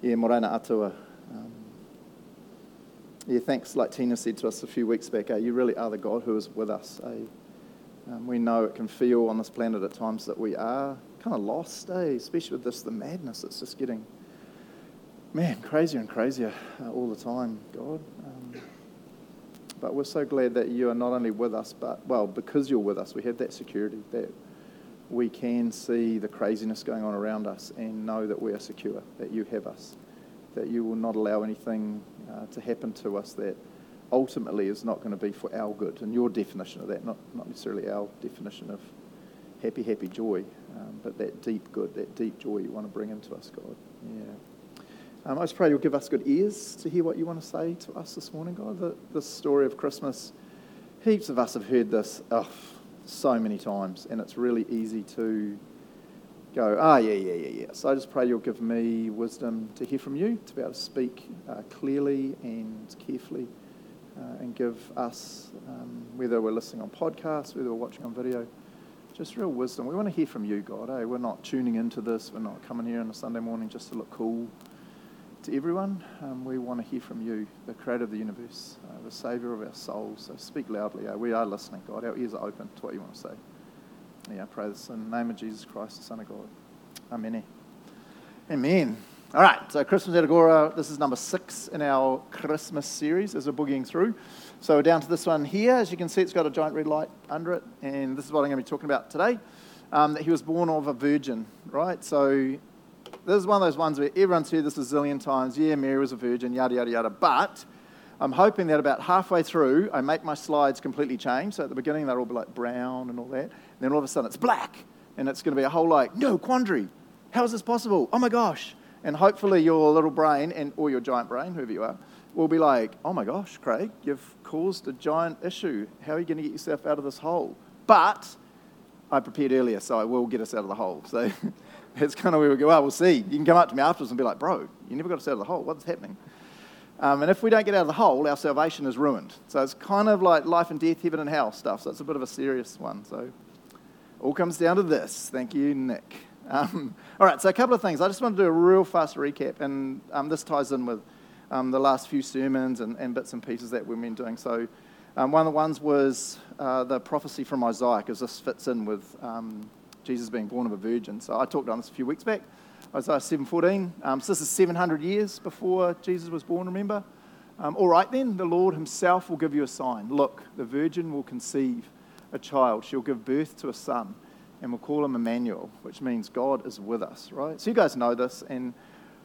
Yeah, Morena Atua. Um, yeah, thanks. Like Tina said to us a few weeks back, eh, you really are the God who is with us. Eh? Um, we know it can feel on this planet at times that we are kind of lost, eh? especially with this, the madness. It's just getting, man, crazier and crazier uh, all the time, God. Um, but we're so glad that you are not only with us, but, well, because you're with us, we have that security that we can see the craziness going on around us and know that we are secure, that you have us, that you will not allow anything uh, to happen to us that ultimately is not going to be for our good. And your definition of that, not, not necessarily our definition of happy, happy joy, um, but that deep good, that deep joy you want to bring into us, God. Yeah. Um, I just pray you'll give us good ears to hear what you want to say to us this morning, God. The, the story of Christmas, heaps of us have heard this. Oh, so many times, and it's really easy to go, ah, yeah, yeah, yeah, yeah. So I just pray you'll give me wisdom to hear from you, to be able to speak uh, clearly and carefully, uh, and give us, um, whether we're listening on podcasts, whether we're watching on video, just real wisdom. We want to hear from you, God. Eh? We're not tuning into this. We're not coming here on a Sunday morning just to look cool to everyone. Um, we want to hear from you, the creator of the universe, uh, the savior of our souls. So speak loudly. Uh, we are listening, God. Our ears are open to what you want to say. Yeah, I pray this in the name of Jesus Christ, the Son of God. Amen. Amen. All right, so Christmas at Agora, this is number six in our Christmas series as we're boogieing through. So we're down to this one here. As you can see, it's got a giant red light under it, and this is what I'm going to be talking about today. Um, that he was born of a virgin, right? So this is one of those ones where everyone's heard this a zillion times. Yeah, Mary was a virgin, yada, yada, yada. But I'm hoping that about halfway through, I make my slides completely change. So at the beginning, they're all be like brown and all that. And then all of a sudden, it's black. And it's going to be a whole like, no, quandary. How is this possible? Oh my gosh. And hopefully, your little brain, and or your giant brain, whoever you are, will be like, oh my gosh, Craig, you've caused a giant issue. How are you going to get yourself out of this hole? But I prepared earlier, so I will get us out of the hole. So it's kind of where we go, well, we'll see. You can come up to me afterwards and be like, bro, you never got us out of the hole. What's happening? Um, and if we don't get out of the hole, our salvation is ruined. So it's kind of like life and death, heaven and hell stuff. So it's a bit of a serious one. So all comes down to this. Thank you, Nick. Um, all right, so a couple of things. I just want to do a real fast recap, and um, this ties in with um, the last few sermons and, and, bits and pieces that we've been doing. So um, one of the ones was uh, the prophecy from Isaiah, because this fits in with um, Jesus being born of a virgin. So I talked on this a few weeks back. Isaiah 7:14. Um, so this is 700 years before Jesus was born. Remember? Um, all right then, the Lord Himself will give you a sign. Look, the virgin will conceive a child. She'll give birth to a son, and we'll call him Emmanuel, which means God is with us. Right? So you guys know this, and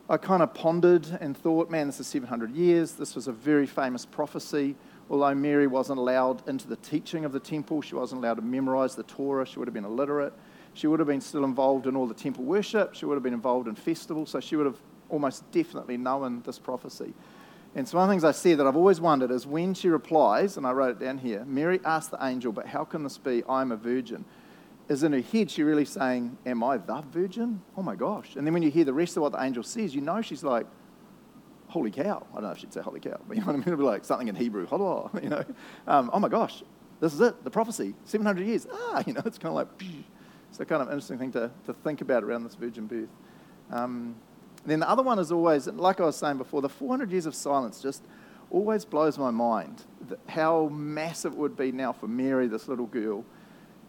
I kind of pondered and thought, man, this is 700 years. This was a very famous prophecy. Although Mary wasn't allowed into the teaching of the temple, she wasn't allowed to memorize the Torah. She would have been illiterate. She would have been still involved in all the temple worship. She would have been involved in festivals. So she would have almost definitely known this prophecy. And so one of the things I said that I've always wondered is when she replies, and I wrote it down here, Mary asked the angel, but how can this be? I'm a virgin. Is in her head she really saying, Am I the virgin? Oh my gosh. And then when you hear the rest of what the angel says, you know she's like, Holy cow. I don't know if she'd say holy cow, but you know what I mean? It'd be like something in Hebrew, you know. Um, oh my gosh, this is it, the prophecy, 700 years. Ah, you know, it's kind of like, so kind of interesting thing to, to think about around this virgin birth. Um, then the other one is always, like I was saying before, the 400 years of silence just always blows my mind. How massive it would be now for Mary, this little girl,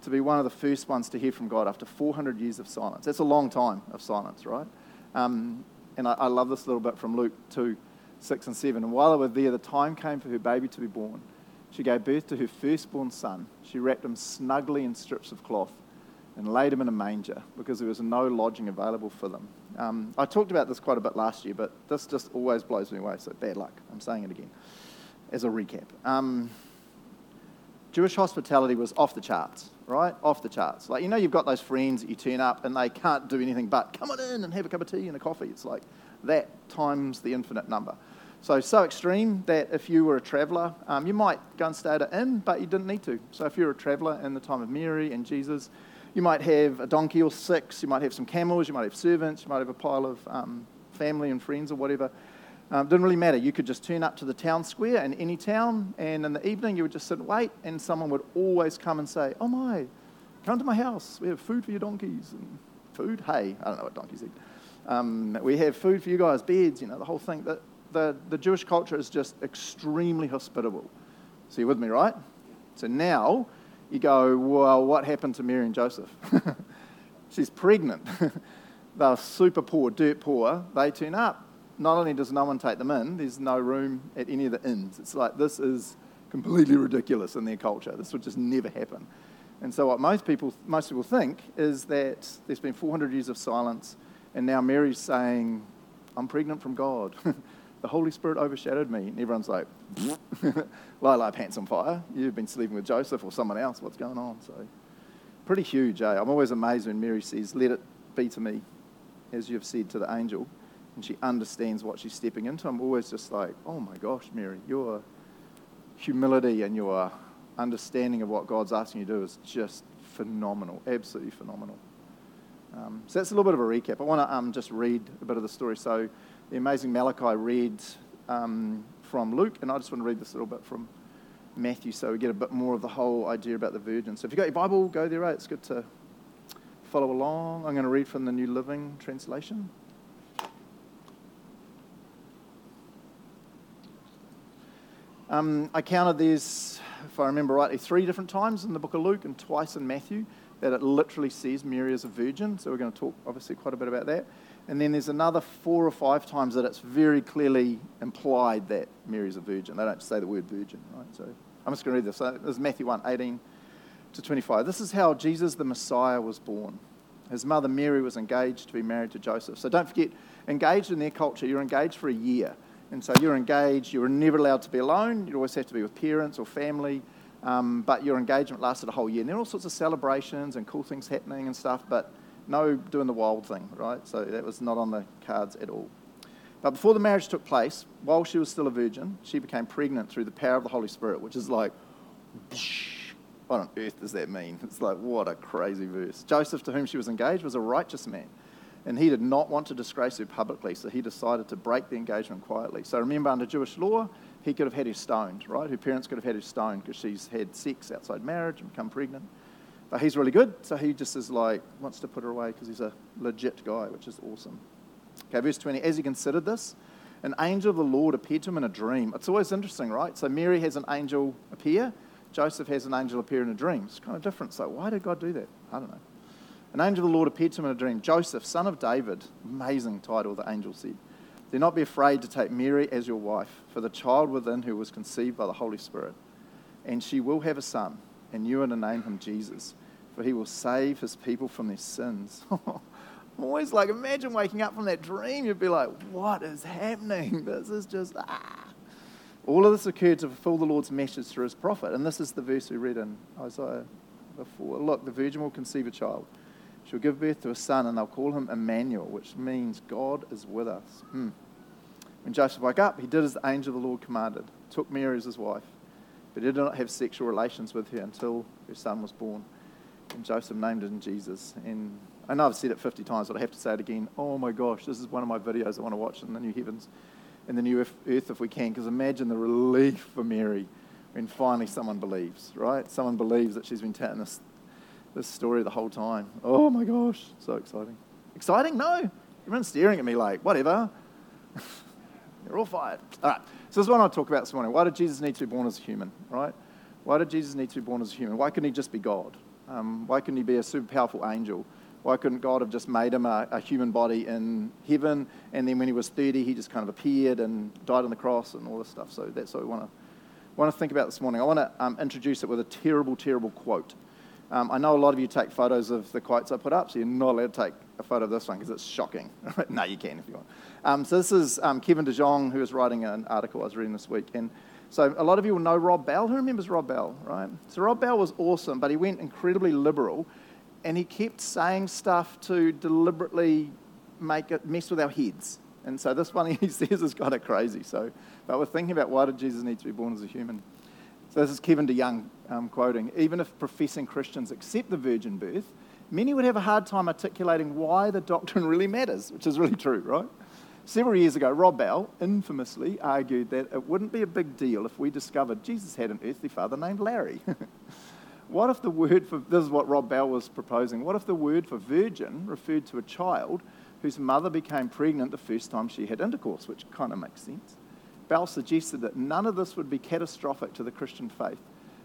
to be one of the first ones to hear from God after 400 years of silence. That's a long time of silence, right? Um, and I, I, love this little bit from Luke 2 6 and 7. And while they were there, the time came for her baby to be born. She gave birth to her firstborn son. She wrapped him snugly in strips of cloth and laid him in a manger because there was no lodging available for them. Um, I talked about this quite a bit last year, but this just always blows me away, so bad luck. I'm saying it again as a recap. Um, Jewish hospitality was off the charts, right? Off the charts. Like, you know, you've got those friends that you turn up and they can't do anything but come on in and have a cup of tea and a coffee. It's like that times the infinite number. So, so extreme that if you were a traveller, um, you might go and stay at an inn, but you didn't need to. So, if you're a traveller in the time of Mary and Jesus, you might have a donkey or six, you might have some camels, you might have servants, you might have a pile of um, family and friends or whatever. Um, didn't really matter. You could just turn up to the town square in any town, and in the evening you would just sit and wait, and someone would always come and say, Oh my, come to my house. We have food for your donkeys. And food? Hay. I don't know what donkeys eat. Um, we have food for you guys, beds, you know, the whole thing. The, the, the Jewish culture is just extremely hospitable. So you're with me, right? So now you go, well, what happened to Mary and Joseph? She's pregnant. They're super poor, dirt poor. They turn up. Not only does no one take them in, there's no room at any of the inns. It's like this is completely ridiculous in their culture. This would just never happen. And so, what most people, most people think is that there's been 400 years of silence, and now Mary's saying, I'm pregnant from God. the Holy Spirit overshadowed me. And everyone's like, light, pants on fire. You've been sleeping with Joseph or someone else. What's going on? So, pretty huge, eh? I'm always amazed when Mary says, Let it be to me as you have said to the angel. And she understands what she's stepping into. I'm always just like, oh my gosh, Mary, your humility and your understanding of what God's asking you to do is just phenomenal, absolutely phenomenal. Um, so that's a little bit of a recap. I want to um, just read a bit of the story. So the amazing Malachi read um, from Luke, and I just want to read this little bit from Matthew so we get a bit more of the whole idea about the virgin. So if you've got your Bible, go there, right? It's good to follow along. I'm going to read from the New Living Translation. Um, I counted these, if I remember rightly, three different times in the book of Luke and twice in Matthew that it literally says Mary is a virgin. So we're going to talk, obviously, quite a bit about that. And then there's another four or five times that it's very clearly implied that Mary's a virgin. They don't say the word virgin, right? So I'm just going to read this. So this is Matthew 1 18 to 25. This is how Jesus the Messiah was born. His mother Mary was engaged to be married to Joseph. So don't forget, engaged in their culture, you're engaged for a year. And so you're engaged, you're never allowed to be alone, you always have to be with parents or family. Um, but your engagement lasted a whole year. And there are all sorts of celebrations and cool things happening and stuff, but no doing the wild thing, right? So that was not on the cards at all. But before the marriage took place, while she was still a virgin, she became pregnant through the power of the Holy Spirit, which is like, what on earth does that mean? It's like, what a crazy verse. Joseph, to whom she was engaged, was a righteous man and he did not want to disgrace her publicly, so he decided to break the engagement quietly. So remember, under Jewish law, he could have had her stoned, right? Her parents could have had her stoned because she's had sex outside marriage and become pregnant. But he's really good, so he just is like, wants to put her away because he's a legit guy, which is awesome. Okay, verse 20. As he considered this, an angel of the Lord appeared to him in a dream. It's always interesting, right? So Mary has an angel appear, Joseph has an angel appear in a dream. It's kind of different. So why did God do that? I don't know. An angel of the Lord appeared to him in a dream. Joseph, son of David, amazing title, the angel said. Do not be afraid to take Mary as your wife, for the child within her was conceived by the Holy Spirit. And she will have a son, and you are to name him Jesus, for he will save his people from their sins. I'm always like, imagine waking up from that dream. You'd be like, what is happening? This is just, ah. All of this occurred to fulfill the Lord's message through his prophet. And this is the verse we read in Isaiah before. Look, the virgin will conceive a child She'll give birth to a son, and they'll call him Emmanuel, which means God is with us. Hmm. When Joseph woke up, he did as the angel of the Lord commanded, took Mary as his wife, but he did not have sexual relations with her until her son was born. And Joseph named him Jesus. And I know I've said it 50 times, but I have to say it again. Oh my gosh, this is one of my videos I want to watch in the new heavens and the new earth if we can, because imagine the relief for Mary when finally someone believes, right? Someone believes that she's been telling this this story the whole time. Oh my gosh, so exciting. Exciting? No. Everyone's staring at me like, whatever. You're all fired. All right. So this is what I want to talk about this morning. Why did Jesus need to be born as a human, right? Why did Jesus need to be born as a human? Why couldn't he just be God? Um, why couldn't he be a super powerful angel? Why couldn't God have just made him a, a, human body in heaven, and then when he was 30, he just kind of appeared and died on the cross and all this stuff? So that's what we want to want to think about this morning. I want to um, introduce it with a terrible, terrible quote. Um, I know a lot of you take photos of the quotes I put up, so you're not allowed to take a photo of this one because it's shocking. no, you can if you want. Um, so this is um, Kevin DeYoung, who was writing an article I was reading this week. And so a lot of you will know Rob Bell. Who remembers Rob Bell, right? So Rob Bell was awesome, but he went incredibly liberal, and he kept saying stuff to deliberately make it mess with our heads. And so this one he says is kind of crazy. So, but we're thinking about why did Jesus need to be born as a human? So this is Kevin DeYoung um, quoting. Even if professing Christians accept the virgin birth, many would have a hard time articulating why the doctrine really matters, which is really true, right? Several years ago, Rob Bell infamously argued that it wouldn't be a big deal if we discovered Jesus had an earthly father named Larry. what if the word for, this is what Rob Bell was proposing, what if the word for virgin referred to a child whose mother became pregnant the first time she had intercourse, which kind of makes sense. Bell suggested that none of this would be catastrophic to the Christian faith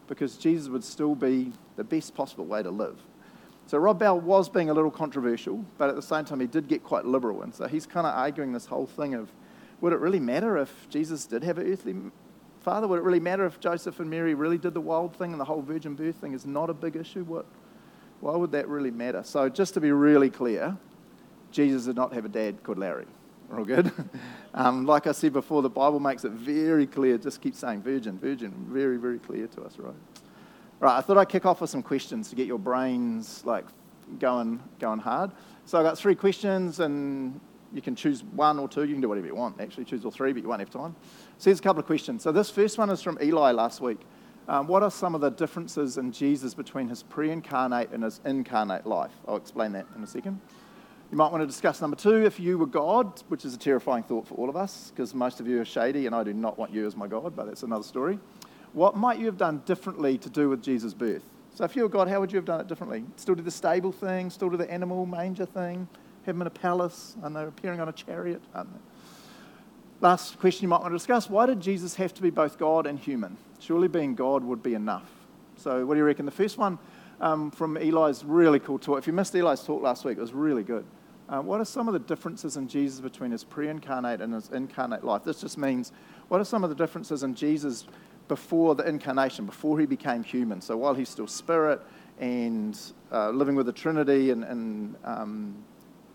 because Jesus would still be the best possible way to live. So Rob Bell was being a little controversial, but at the same time, he did get quite liberal. And so he's kind of arguing this whole thing of would it really matter if Jesus did have an earthly father? Would it really matter if Joseph and Mary really did the wild thing and the whole virgin birth thing is not a big issue? What, why would that really matter? So, just to be really clear, Jesus did not have a dad called Larry. We're all good? um, like I said before, the Bible makes it very clear. Just keep saying virgin, virgin. Very, very clear to us, right? Right, I thought I'd kick off with some questions to get your brains like going, going hard. So I've got three questions, and you can choose one or two. You can do whatever you want, actually. Choose all three, but you won't have time. So here's a couple of questions. So this first one is from Eli last week. Um, what are some of the differences in Jesus between his pre incarnate and his incarnate life? I'll explain that in a second. You might want to discuss number two, if you were God, which is a terrifying thought for all of us, because most of you are shady, and I do not want you as my God, but that's another story. What might you have done differently to do with Jesus' birth? So if you were God, how would you have done it differently? Still do the stable thing, still do the animal manger thing, have him in a palace, and they're appearing on a chariot. Last question you might want to discuss why did Jesus have to be both God and human? Surely being God would be enough. So, what do you reckon? The first one um, from Eli's really cool talk. If you missed Eli's talk last week, it was really good. Uh, what are some of the differences in Jesus between his pre incarnate and his incarnate life? This just means what are some of the differences in Jesus before the incarnation, before he became human? So while he's still spirit and uh, living with the Trinity and, and um,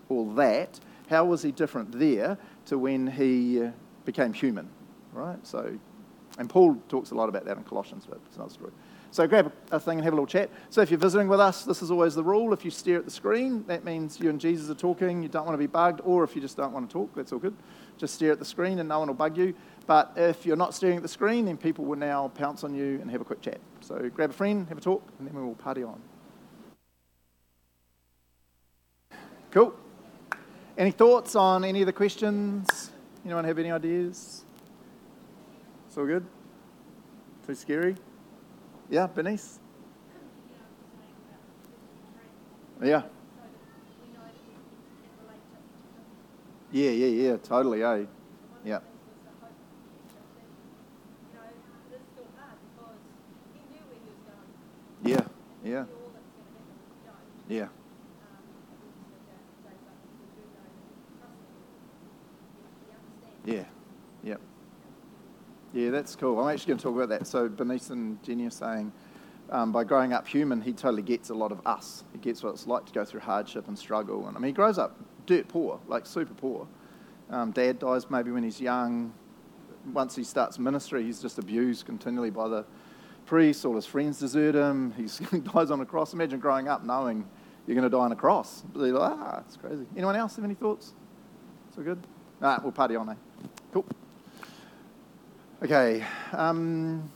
all that, how was he different there to when he became human? Right? So, and Paul talks a lot about that in Colossians, but it's not another story. So grab a thing and have a little chat. So if you're visiting with us, this is always the rule. If you stare at the screen, that means you and Jesus are talking. You don't want to be bugged, or if you just don't want to talk, that's all good. Just stare at the screen and no one will bug you. But if you're not staring at the screen, then people will now pounce on you and have a quick chat. So grab a friend, have a talk, and then we will party on. Cool. Any thoughts on any of the questions? Anyone have any ideas? It's all good? Too scary? Yeah, Bernice? Yeah. Yeah, yeah, yeah, totally, eh? Yeah. Yeah, yeah. Yeah. Yeah, yeah. Yeah, that's cool. I'm actually going to talk about that. So Bernice and Jenny are saying, um, by growing up human, he totally gets a lot of us. He gets what it's like to go through hardship and struggle. And I mean, he grows up dirt poor, like super poor. Um, dad dies maybe when he's young. Once he starts ministry, he's just abused continually by the priests. All his friends desert him. He dies on a cross. Imagine growing up knowing you're going to die on a cross. Like, ah, it's crazy. Anyone else have any thoughts? So good? All right, we'll party on, eh? Cool. Okay. Um,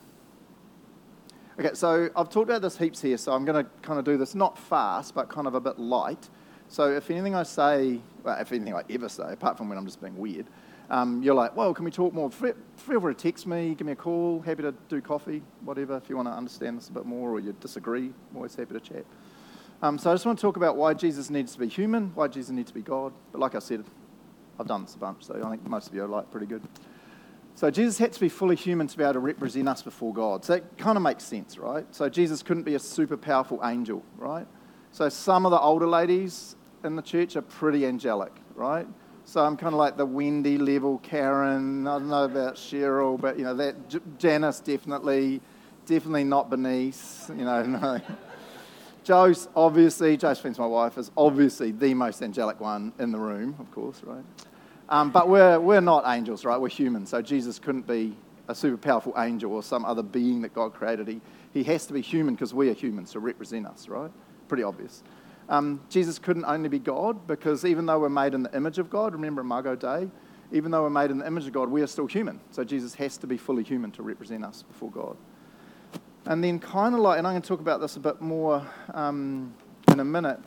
okay, so I've talked about this heaps here, so I'm going to kind of do this not fast, but kind of a bit light. So if anything I say, well, if anything I ever say, apart from when I'm just being weird, um, you're like, well, can we talk more? Feel free to text me, give me a call, happy to do coffee, whatever, if you want to understand this a bit more or you disagree, I'm always happy to chat. Um, so I just want to talk about why Jesus needs to be human, why Jesus needs to be God. But like I said, I've done this a bunch, so I think most of you are like pretty good. So Jesus had to be fully human to be able to represent us before God. So that kind of makes sense, right? So Jesus couldn't be a super powerful angel, right? So some of the older ladies in the church are pretty angelic, right? So I'm kind of like the Wendy level Karen. I don't know about Cheryl, but you know that Janice definitely, definitely not Bernice. You know, no. Joe's obviously Joe Spence, my wife, is obviously the most angelic one in the room, of course, right? Um, but we're, we're not angels, right? We're human. So Jesus couldn't be a super powerful angel or some other being that God created. He, he has to be human because we are humans to represent us, right? Pretty obvious. Um, Jesus couldn't only be God because even though we're made in the image of God, remember Imago Dei, even though we're made in the image of God, we are still human. So Jesus has to be fully human to represent us before God. And then, kind of like, and I'm going to talk about this a bit more um, in a minute,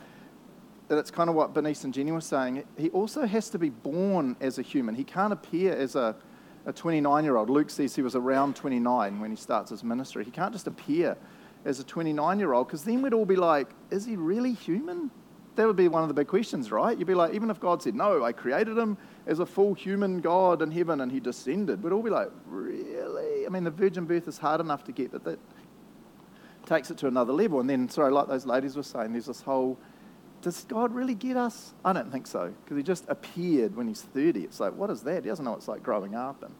that it's kind of what Bernice and Jenny were saying. He also has to be born as a human. He can't appear as a, a 29 year old. Luke says he was around 29 when he starts his ministry. He can't just appear as a 29 year old because then we'd all be like, is he really human? that would be one of the big questions, right? You'd be like, even if God said, no, I created him as a full human God in heaven and he descended, we'd all be like, really? I mean, the virgin birth is hard enough to get, but that takes it to another level. And then, sorry, like those ladies were saying, there's this whole, does God really get us? I don't think so, because he just appeared when he's 30. It's like, what is that? He doesn't know what it's like growing up and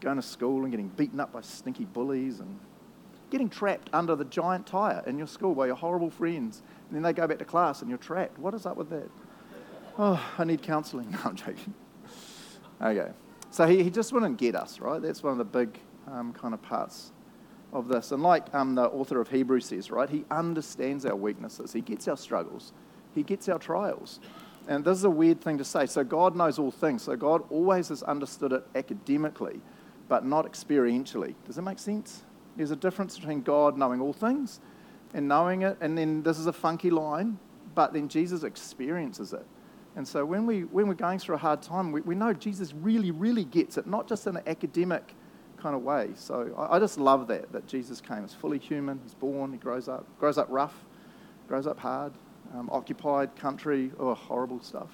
going to school and getting beaten up by stinky bullies and getting trapped under the giant tyre in your school by your horrible friends and then they go back to class and you're trapped. What is up with that? Oh, I need counselling. No, I'm joking. Okay. So he, he just wouldn't get us, right? That's one of the big um, kind of parts of this. And like um, the author of Hebrews says, right, he understands our weaknesses, he gets our struggles, he gets our trials. And this is a weird thing to say. So God knows all things. So God always has understood it academically, but not experientially. Does that make sense? There's a difference between God knowing all things and knowing it, and then this is a funky line, but then Jesus experiences it. And so when, we, when we're going through a hard time, we, we know Jesus really, really gets it, not just in an academic kind of way. So I, I just love that, that Jesus came as fully human, he's born, he grows up, grows up rough, grows up hard, um, occupied country, oh, horrible stuff.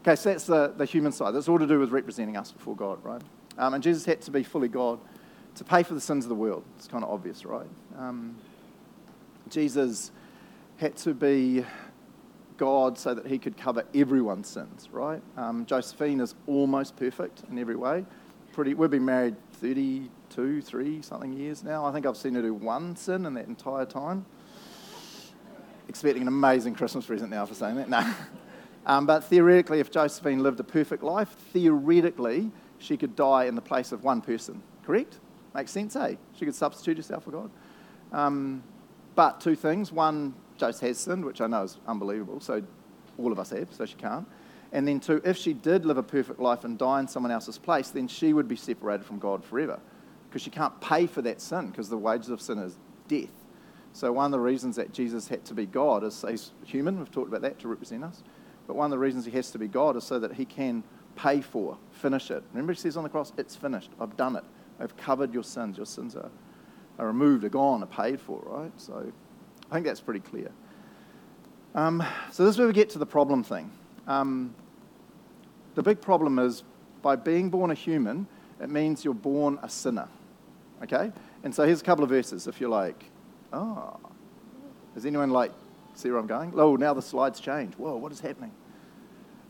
Okay, so that's the, the human side. That's all to do with representing us before God, right? Um, and Jesus had to be fully God to pay for the sins of the world. It's kind of obvious, right? Um, Jesus had to be God so that he could cover everyone's sins, right? Um, Josephine is almost perfect in every way. Pretty, we've been married 32, 3 something years now. I think I've seen her do one sin in that entire time. Expecting an amazing Christmas present now for saying that. No. Um, but theoretically, if Josephine lived a perfect life, theoretically, she could die in the place of one person. Correct? Makes sense, eh? She could substitute herself for God. Um, but two things. One, Jose has sinned, which I know is unbelievable. So all of us have, so she can't. And then two, if she did live a perfect life and die in someone else's place, then she would be separated from God forever. Because she can't pay for that sin, because the wages of sin is death. So one of the reasons that Jesus had to be God is he's human, we've talked about that to represent us. But one of the reasons he has to be God is so that he can pay for, finish it. Remember, he says on the cross, It's finished. I've done it. I've covered your sins. Your sins are are removed, are gone, are paid for, right? So I think that's pretty clear. Um, so this is where we get to the problem thing. Um, the big problem is by being born a human, it means you're born a sinner. Okay? And so here's a couple of verses if you're like, oh, does anyone like see where I'm going? Oh, now the slides change. Whoa, what is happening?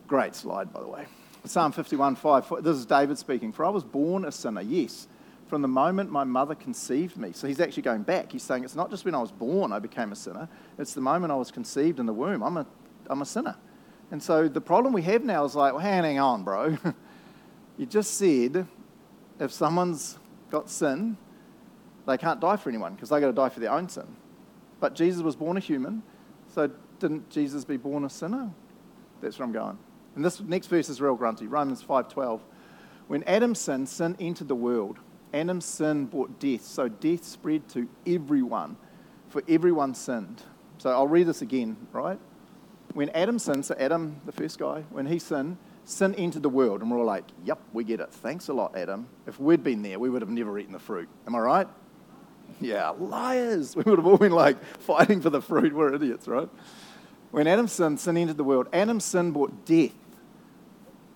Great slide, by the way. Psalm 51 5. This is David speaking. For I was born a sinner, yes from the moment my mother conceived me. So he's actually going back. He's saying it's not just when I was born I became a sinner, it's the moment I was conceived in the womb. I'm a, I'm a sinner. And so the problem we have now is like, well, hang on, bro. you just said if someone's got sin, they can't die for anyone because they've got to die for their own sin. But Jesus was born a human, so didn't Jesus be born a sinner? That's where I'm going. And this next verse is real grunty. Romans 5:12. When Adam sinned, sin entered the world. Adam's sin brought death, so death spread to everyone, for everyone sinned. So I'll read this again, right? When Adam sinned, so Adam, the first guy, when he sinned, sin entered the world, and we're all like, yep, we get it. Thanks a lot, Adam. If we'd been there, we would have never eaten the fruit. Am I right? Yeah, liars. We would have all been like fighting for the fruit. We're idiots, right? When Adam sinned, sin entered the world. Adam's sin brought death.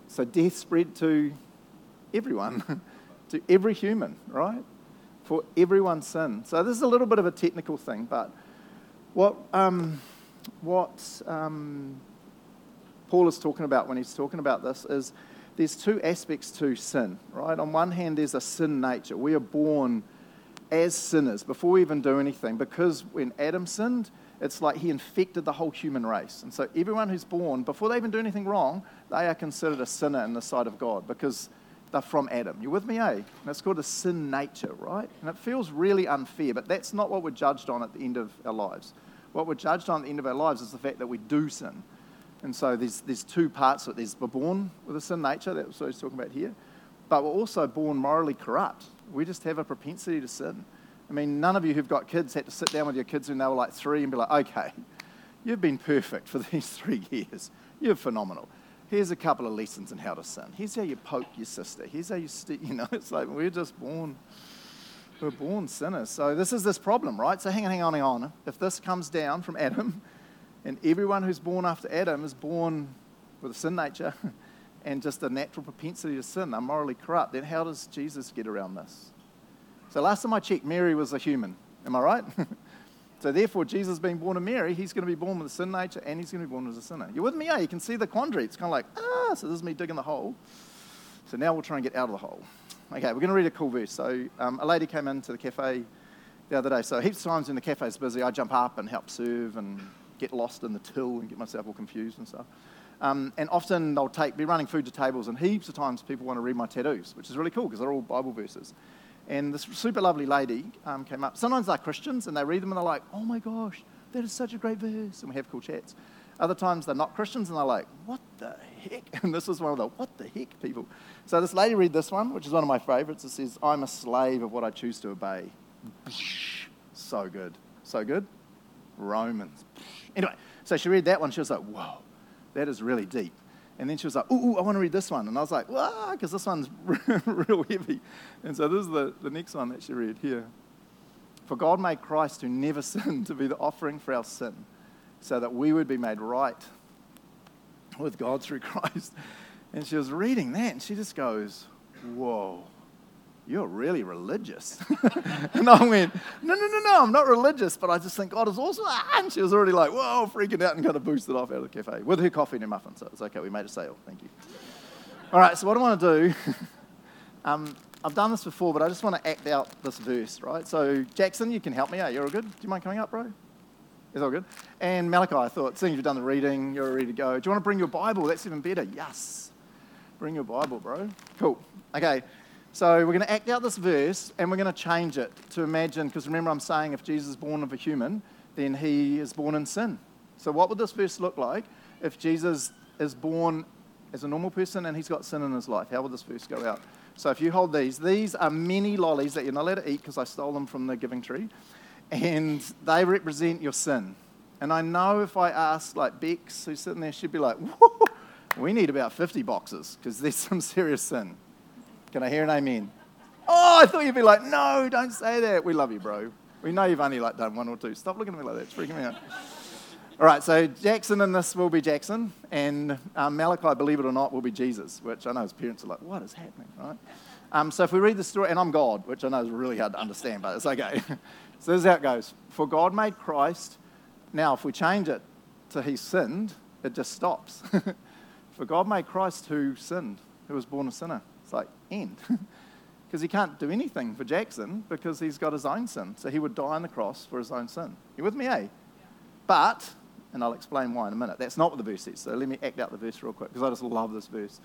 So death spread to everyone. to every human, right? For everyone's sin. So this is a little bit of a technical thing, but what, um, what um, Paul is talking about when he's talking about this is there's two aspects to sin, right? On one hand, there's a sin nature. We are born as sinners before we even do anything because when Adam sinned, it's like he infected the whole human race. And so everyone who's born, before they even do anything wrong, they are considered a sinner in the sight of God because they're from Adam. You with me, eh? And it's called a sin nature, right? And it feels really unfair, but that's not what we're judged on at the end of our lives. What we're judged on at the end of our lives is the fact that we do sin. And so there's, there's two parts of it. There's we're born with a sin nature, that's what he's talking about here, but we're also born morally corrupt. We just have a propensity to sin. I mean, none of you who've got kids had to sit down with your kids when they were like three and be like, okay, you've been perfect for these three years. You're phenomenal here's a couple of lessons in how to sin. Here's how you poke your sister. Here's how you, st- you know, it's like we're just born, we're born sinners. So this is this problem, right? So hang on, hang on, hang on. If this comes down from Adam, And everyone who's born after Adam is born with a sin nature and just a natural propensity to sin, are morally corrupt. Then how does Jesus get around this? So last time I checked, Mary was a human. Am I right? So therefore, Jesus being born of Mary, he's going to be born with a sin nature and he's going to be born as a sinner. You with me? Yeah, you can see the quandary. It's kind of like, ah, so this is me digging the hole. So now we'll try and get out of the hole. Okay, we're going to read a cool verse. So um, a lady came into the cafe the other day. So heaps of times when the cafe's busy, I jump up and help serve and get lost in the till and get myself all confused and stuff. Um, and often they'll take, be running food to tables, and heaps of times people want to read my tattoos, which is really cool because they're all Bible verses. And this super lovely lady um, came up. Sometimes they're Christians and they read them and they're like, oh my gosh, that is such a great verse. And we have cool chats. Other times they're not Christians and they're like, what the heck? And this is one of the what the heck people. So this lady read this one, which is one of my favorites. It says, I'm a slave of what I choose to obey. So good. So good. Romans. Anyway, so she read that one. She was like, whoa, that is really deep. And then she was like, ooh, ooh I want to read this one. And I was like, wow, because this one's real heavy. And so this is the, the next one that she read here. For God made Christ who never sinned to be the offering for our sin, so that we would be made right with God through Christ. And she was reading that, and she just goes, whoa you're really religious. and I went, no, no, no, no, I'm not religious, but I just think God is awesome. And she was already like, whoa, freaking out and kind of boosted off out of the cafe with her coffee and her muffin. So it's okay, we made a sale. Thank you. All right, so what I want to do, um, I've done this before, but I just want to act out this verse, right? So, Jackson, you can help me out. You're all good? Do you mind coming up, bro? It's all good. And Malachi, I thought, seeing you've done the reading, you're ready to go. Do you want to bring your Bible? That's even better. Yes. Bring your Bible, bro. Cool. Okay. So we're going to act out this verse and we're going to change it to imagine, because remember, I'm saying if Jesus is born of a human, then he is born in sin. So, what would this verse look like if Jesus is born as a normal person and he's got sin in his life? How would this verse go out? So, if you hold these, these are many lollies that you're not allowed to eat because I stole them from the giving tree, and they represent your sin. And I know if I ask, like Bex, who's sitting there, she'd be like, we need about 50 boxes because there's some serious sin. Can I hear an amen? Oh, I thought you'd be like, no, don't say that. We love you, bro. We know you've only like done one or two. Stop looking at me like that. It's freaking me out. All right, so Jackson and this will be Jackson, and um, Malachi, believe it or not, will be Jesus, which I know his parents are like, what is happening, right? Um, so if we read the story, and I'm God, which I know is really hard to understand, but it's okay. so this is how it goes. For God made Christ. Now, if we change it to he sinned, it just stops. For God made Christ who sinned, who was born a sinner. It's like, end. Because he can't do anything for Jackson because he's got his own sin. So he would die on the cross for his own sin. You with me, eh? But, and I'll explain why in a minute, that's not what the verse says. So let me act out the verse real quick because I just love this verse.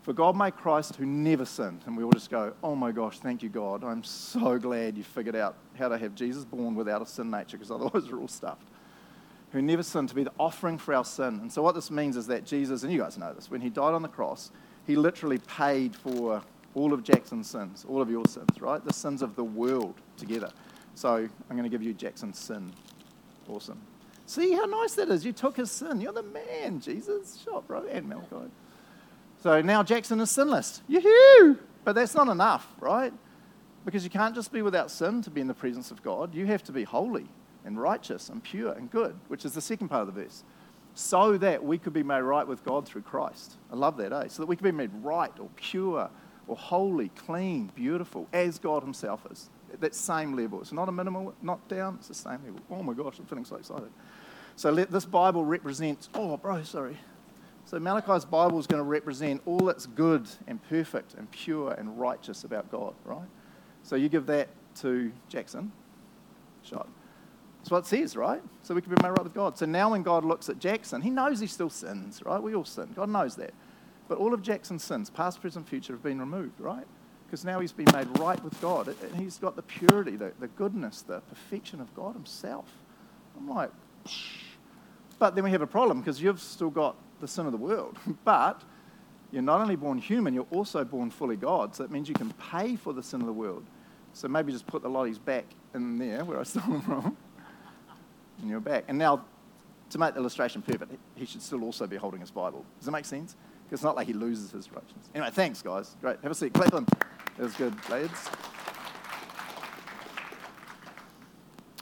For God made Christ who never sinned. And we all just go, oh my gosh, thank you, God. I'm so glad you figured out how to have Jesus born without a sin nature because otherwise we're all stuffed. Who never sinned to be the offering for our sin. And so what this means is that Jesus, and you guys know this, when he died on the cross, he literally paid for all of Jackson's sins, all of your sins, right? The sins of the world together. So I'm going to give you Jackson's sin. Awesome. See how nice that is. You took his sin. You're the man, Jesus. Shot, bro. And Malachi. So now Jackson is sinless. Yoo-hoo! But that's not enough, right? Because you can't just be without sin to be in the presence of God. You have to be holy and righteous and pure and good, which is the second part of the verse so that we could be made right with God through Christ. I love that, eh? So that we could be made right or pure or holy, clean, beautiful, as God Himself is. That same level. It's not a minimal, not down, it's the same level. Oh my gosh, I'm feeling so excited. So let, this Bible represents, oh, bro, sorry. So Malachi's Bible is going to represent all that's good and perfect and pure and righteous about God, right? So you give that to Jackson. Shot. That's what it says, right? So we can be made right with God. So now when God looks at Jackson, he knows he still sins, right? We all sin. God knows that. But all of Jackson's sins, past, present, future, have been removed, right? Because now he's been made right with God. And he's got the purity, the, the goodness, the perfection of God himself. I'm like, Psh. but then we have a problem because you've still got the sin of the world. but you're not only born human, you're also born fully God. So that means you can pay for the sin of the world. So maybe just put the lollies back in there where I stole them from in your back. And now, to make the illustration perfect, he should still also be holding his Bible. Does that make sense? It's not like he loses his righteousness. Anyway, thanks, guys. Great. Have a seat. Clap them. That was good, lads.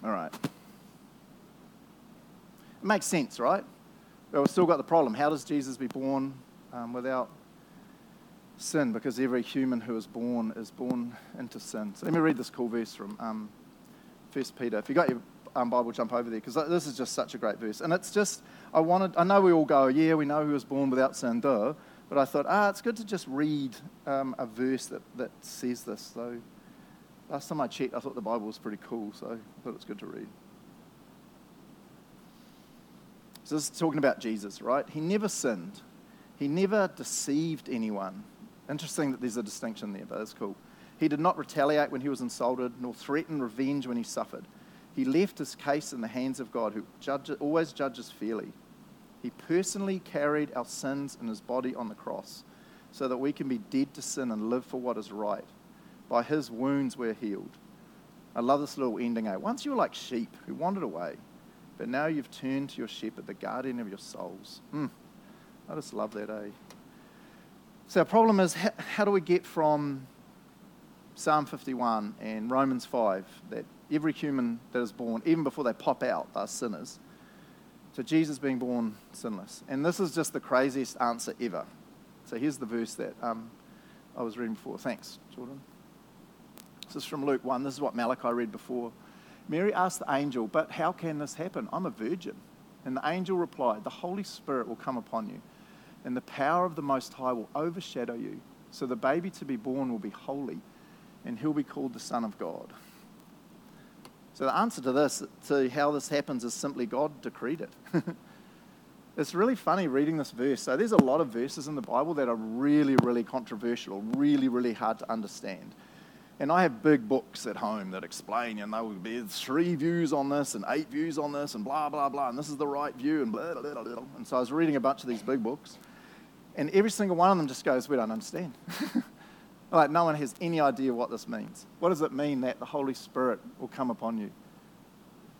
All right. It makes sense, right? But we've still got the problem. How does Jesus be born um, without sin? Because every human who is born is born into sin. So let me read this cool verse from um, 1 Peter. If you got your um, Bible, jump over there because this is just such a great verse. And it's just, I wanted, I know we all go, yeah, we know he was born without sin, duh. But I thought, ah, it's good to just read um, a verse that, that says this. So last time I checked, I thought the Bible was pretty cool, so I thought it's good to read. So this is talking about Jesus, right? He never sinned. He never deceived anyone. Interesting that there's a distinction there, but that's cool. He did not retaliate when he was insulted, nor threaten revenge when he suffered. He left his case in the hands of God, who judge, always judges fairly. He personally carried our sins in his body on the cross so that we can be dead to sin and live for what is right. By his wounds we're healed. I love this little ending. Eh? Once you were like sheep who wandered away, but now you've turned to your shepherd, the guardian of your souls. Mm, I just love that, eh? So, our problem is how, how do we get from Psalm 51 and Romans 5 that every human that is born, even before they pop out, are sinners? to Jesus being born sinless. And this is just the craziest answer ever. So here's the verse that um, I was reading before. Thanks, Jordan. This is from Luke 1. This is what Malachi read before. Mary asked the angel, But how can this happen? I'm a virgin. And the angel replied, The Holy Spirit will come upon you, and the power of the Most High will overshadow you. So the baby to be born will be holy, and he'll be called the Son of God. So the answer to this, to how this happens, is simply God decreed it. it's really funny reading this verse. So there's a lot of verses in the Bible that are really, really controversial, really, really hard to understand. And I have big books at home that explain, and you know, there's three views on this and eight views on this and blah, blah, blah, and this is the right view and blah, blah, blah, blah. And so I was reading a bunch of these big books, and every single one of them just goes, we don't understand. Like, no one has any idea what this means. What does it mean that the Holy Spirit will come upon you?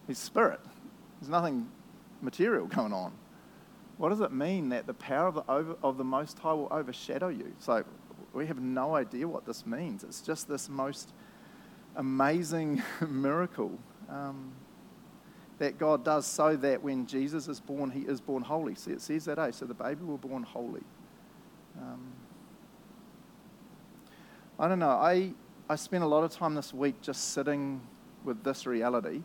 His Spirit. There's nothing material going on. What does it mean that the power of the, over, of the Most High will overshadow you? So, we have no idea what this means. It's just this most amazing miracle um, that God does so that when Jesus is born, he is born holy. See, it says that, eh? So the baby will born holy. Um, I don't know. I, I spent a lot of time this week just sitting with this reality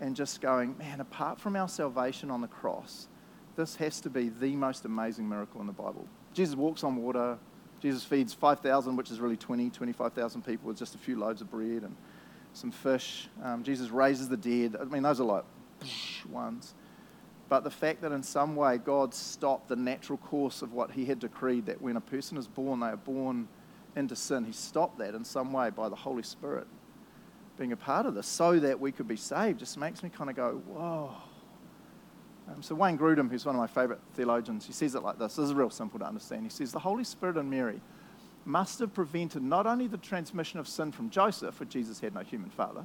and just going, man, apart from our salvation on the cross, this has to be the most amazing miracle in the Bible. Jesus walks on water. Jesus feeds 5,000, which is really 20, 25,000 people with just a few loaves of bread and some fish. Um, Jesus raises the dead. I mean, those are like ones. But the fact that in some way God stopped the natural course of what he had decreed, that when a person is born, they are born into sin. He stopped that in some way by the Holy Spirit being a part of this so that we could be saved just makes me kind of go, whoa. Um, so, Wayne Grudem, who's one of my favorite theologians, he says it like this. This is real simple to understand. He says, The Holy Spirit and Mary must have prevented not only the transmission of sin from Joseph, for Jesus had no human father,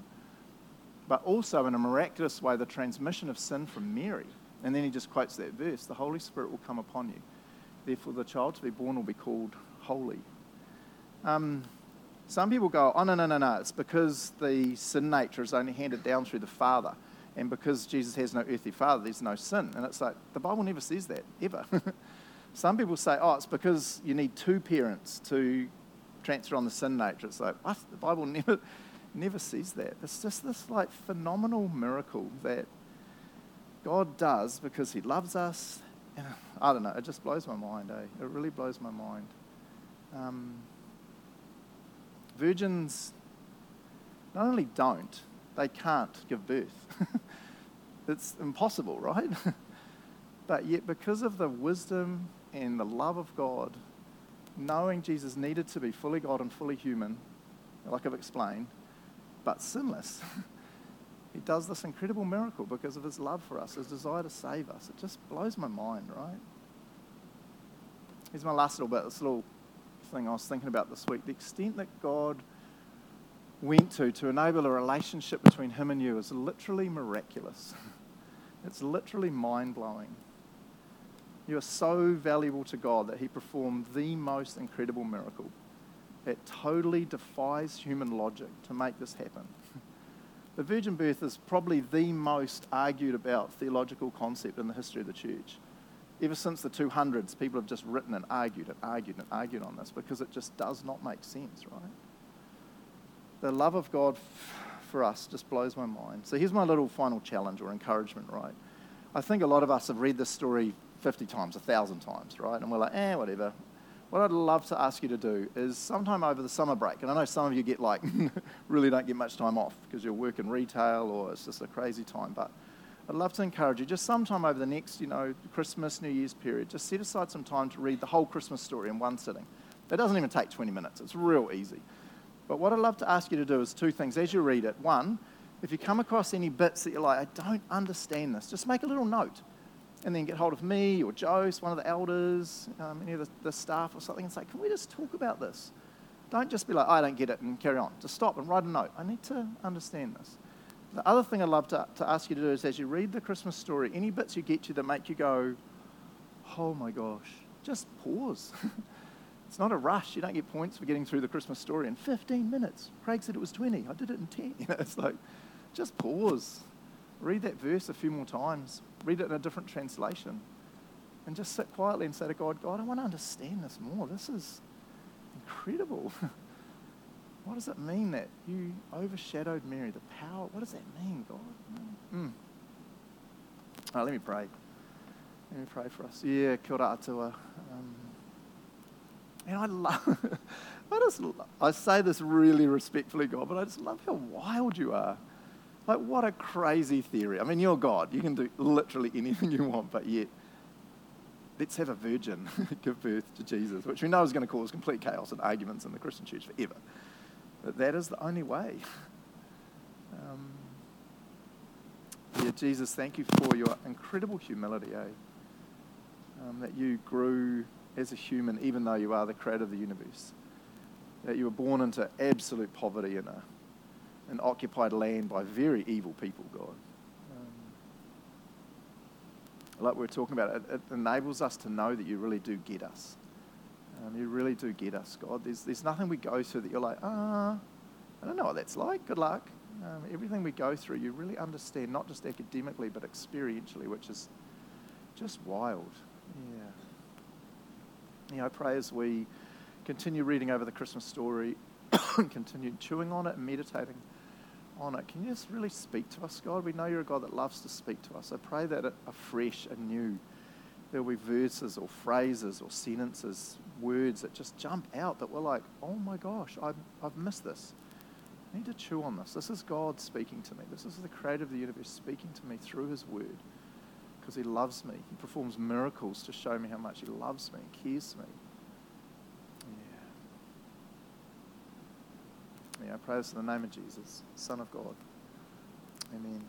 but also in a miraculous way the transmission of sin from Mary. And then he just quotes that verse The Holy Spirit will come upon you. Therefore, the child to be born will be called holy. Um, some people go, oh, no, no, no, no. It's because the sin nature is only handed down through the Father. And because Jesus has no earthly father, there's no sin. And it's like, the Bible never says that, ever. Some people say, oh, it's because you need two parents to transfer on the sin nature. It's like, what? The Bible never, never says that. It's just this like phenomenal miracle that God does because he loves us. I don't know, it just blows my mind, eh? It really blows my mind. Um, virgins not only don't, they can't give birth. it's impossible, right? but yet, because of the wisdom and the love of God, knowing Jesus needed to be fully God and fully human, like I've explained, but sinless, he does this incredible miracle because of his love for us, his desire to save us. It just blows my mind, right? Here's my last little bit, this little thing I was thinking about this week. The extent that God went to to enable a relationship between Him and you is literally miraculous. It's literally mind blowing. You are so valuable to God that He performed the most incredible miracle. It totally defies human logic to make this happen. The virgin birth is probably the most argued about theological concept in the history of the church. Ever since the 200s, people have just written and argued and argued and argued on this because it just does not make sense, right? The love of God for us just blows my mind. So here's my little final challenge or encouragement, right? I think a lot of us have read this story 50 times, 1,000 times, right? And we're like, eh, whatever. What I'd love to ask you to do is sometime over the summer break, and I know some of you get like, really don't get much time off because you're working retail or it's just a crazy time, but I'd love to encourage you just sometime over the next, you know, Christmas, New Year's period, just set aside some time to read the whole Christmas story in one sitting. It doesn't even take 20 minutes, it's real easy. But what I'd love to ask you to do is two things as you read it. One, if you come across any bits that you're like, I don't understand this, just make a little note and then get hold of me or Jose, one of the elders, um, any of the, the, staff or something, and say, Can we just talk about this? Don't just be like, I don't get it, and carry on. Just stop and write a note. I need to understand this. The other thing I'd love to, to ask you to do is as you read the Christmas story, any bits you get to that make you go, Oh my gosh, just pause. it's not a rush. You don't get points for getting through the Christmas story in 15 minutes. Craig said it was 20. I did it in 10. You know, it's like, just pause. Read that verse a few more times read it in a different translation, and just sit quietly and say to God, God, I want to understand this more. This is incredible. what does it mean that you overshadowed Mary? The power, what does that mean, God? Mm. Let me pray. Let me pray for us. Yeah, kia ora atua. Um, and I love, I just, I say this really respectfully, God, but I just love how wild you are. Like, what a crazy theory. I mean, you're God. You can do literally anything you want, but yet, let's have a virgin give birth to Jesus, which we know is going to cause complete chaos and arguments in the Christian church forever. But that is the only way. Um, yeah, Jesus, thank you for your incredible humility, eh? Um, that you grew as a human, even though you are the creator of the universe. That you were born into absolute poverty in a an occupied land by very evil people, God. Um, like we were talking about, it, it, enables us to know that you really do get us. Um, you really do get us, God. There's, there's nothing we go through that you're like, ah, I don't know what that's like. Good luck. Um, everything we go through, you really understand, not just academically, but experientially, which is just wild. Yeah. Yeah, I pray as we continue reading over the Christmas story, continue chewing on it and meditating on it. Can you just really speak to us, God? We know you're a God that loves to speak to us. I pray that afresh and new, there will be verses or phrases or sentences, words that just jump out that we're like, oh my gosh, I've, I've missed this. I need to chew on this. This is God speaking to me. This is the creator of the universe speaking to me through his word because he loves me. He performs miracles to show me how much he loves me and cares for me. Yeah, I pray this in the name of Jesus, Son of God. Amen.